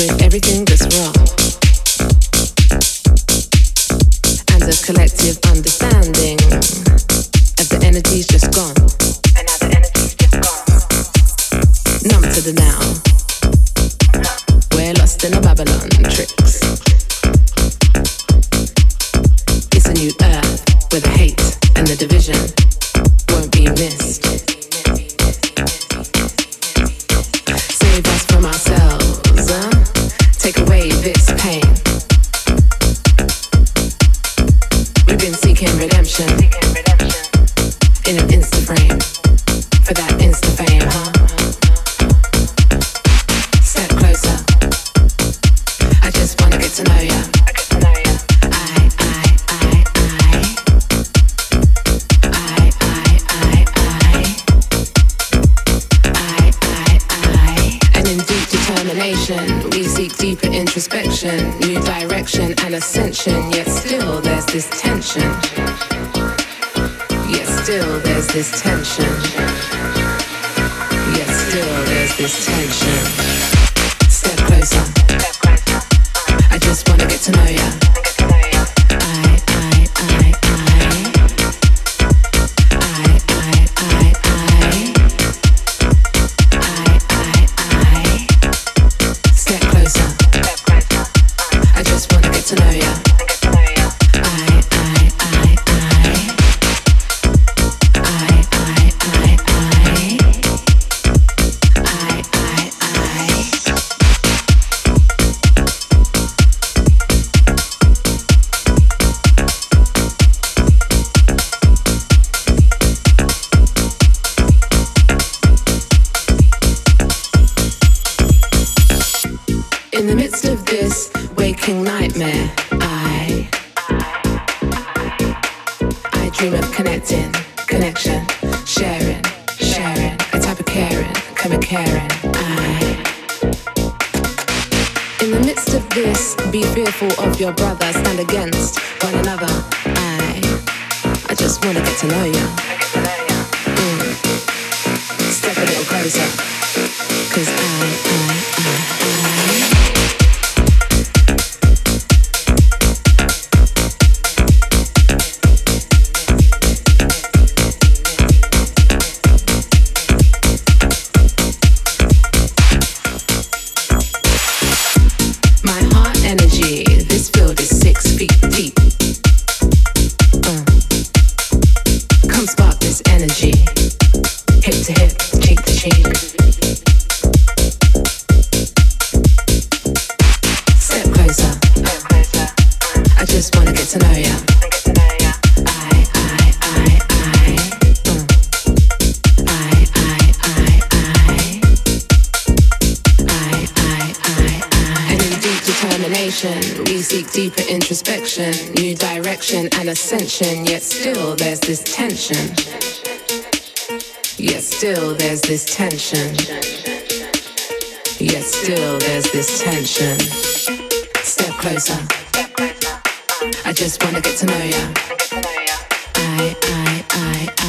with everything that's wrong. your brother stand against. Yet still there's this tension. Yet still there's this tension. Step closer. I just wanna get to know ya. I, I, I.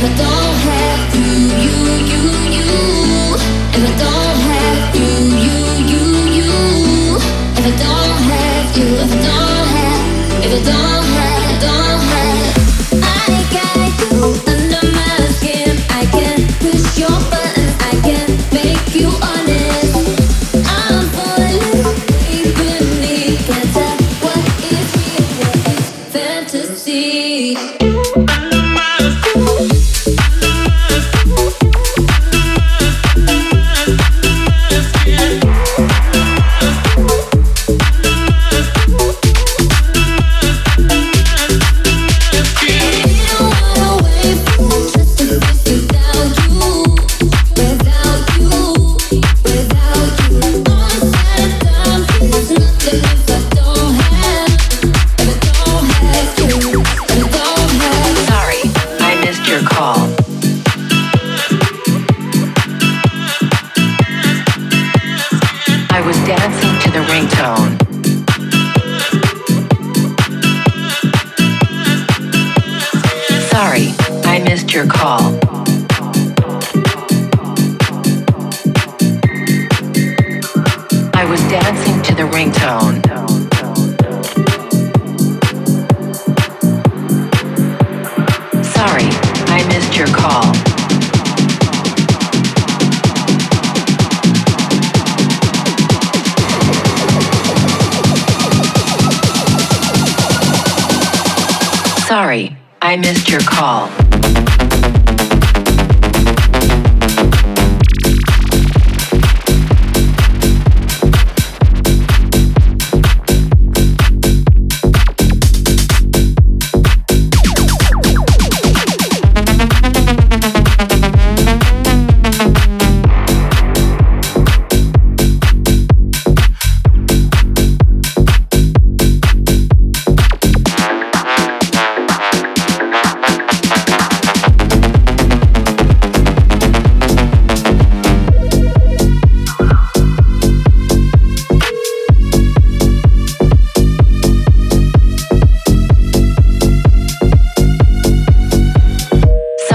I don't have to. Sorry, I missed your call.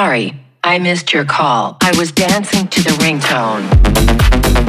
Sorry, I missed your call. I was dancing to the ringtone.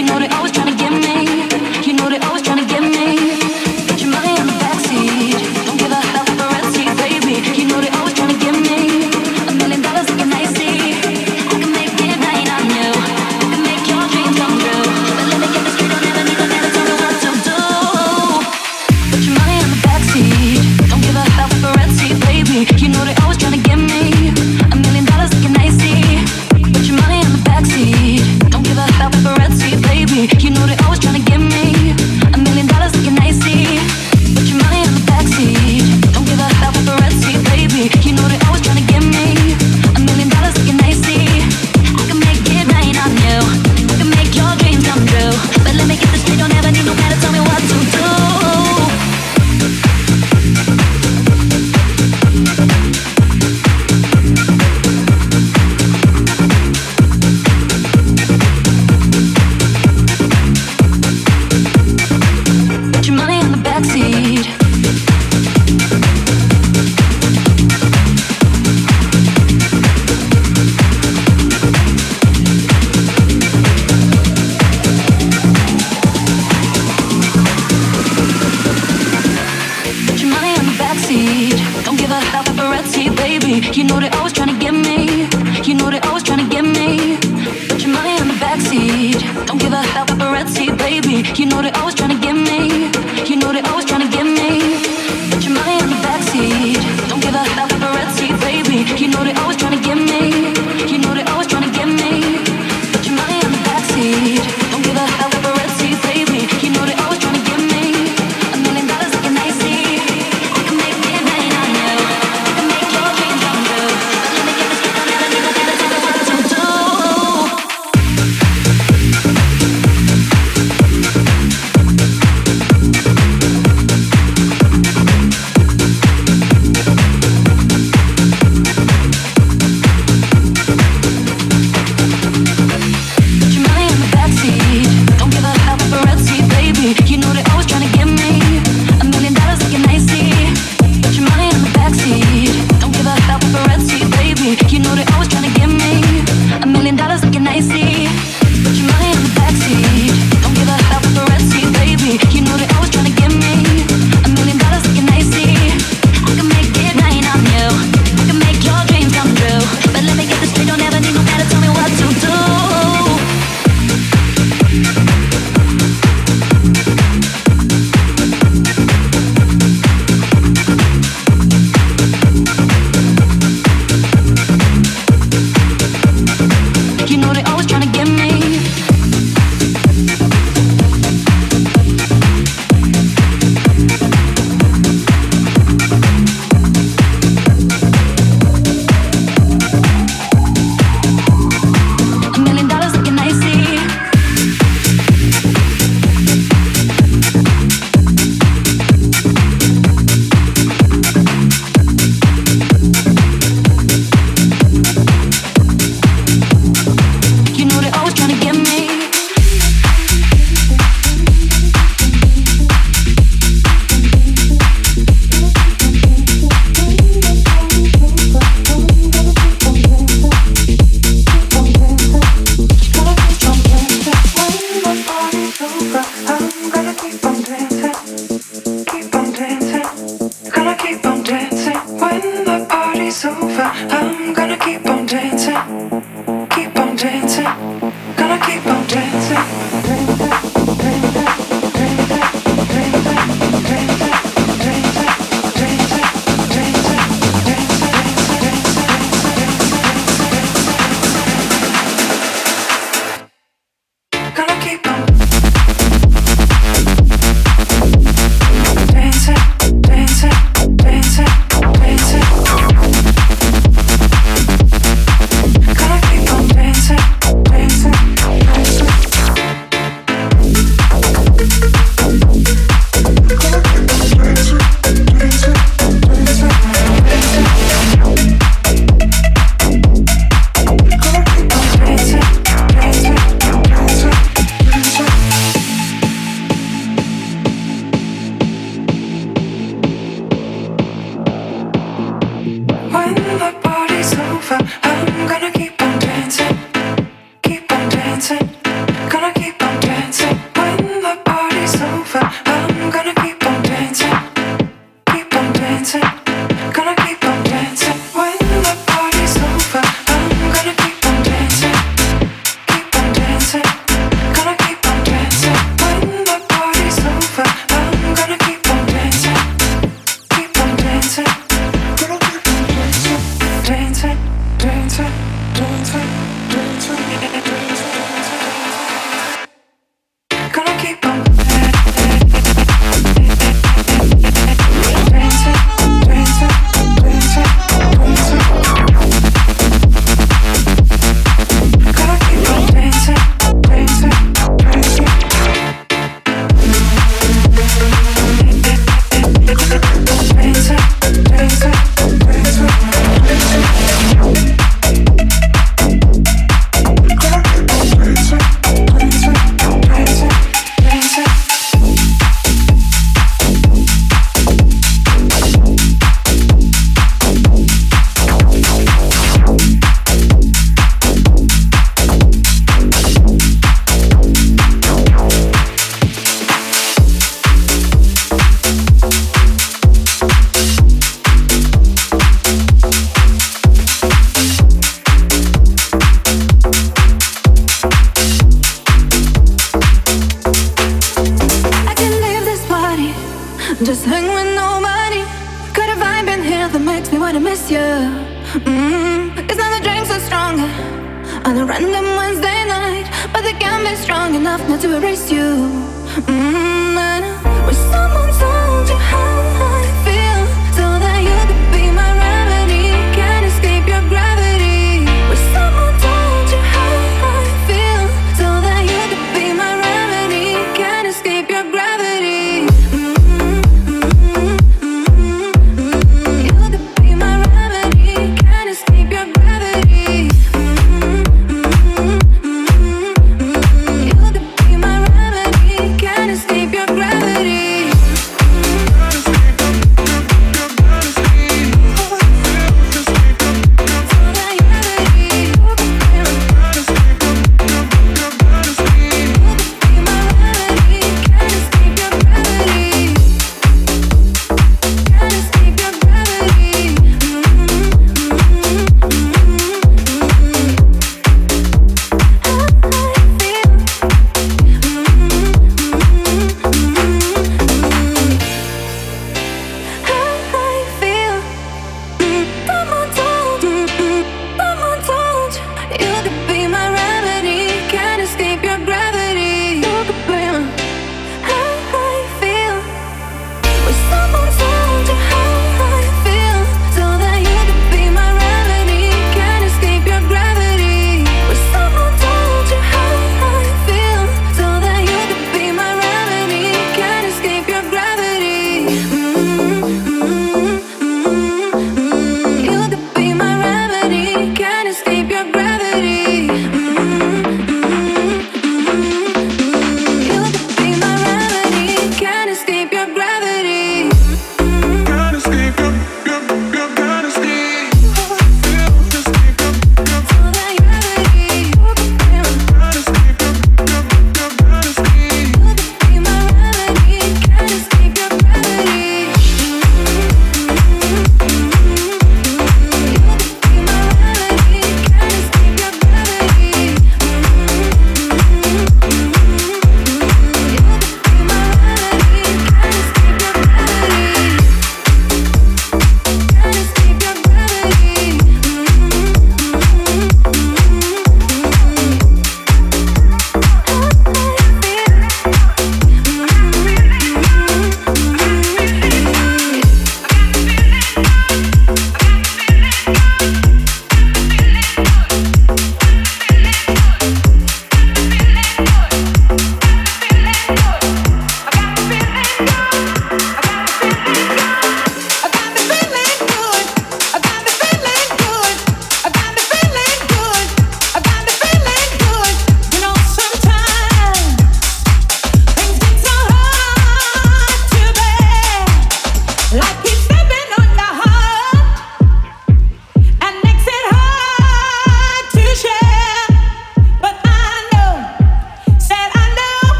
you know that I was trying to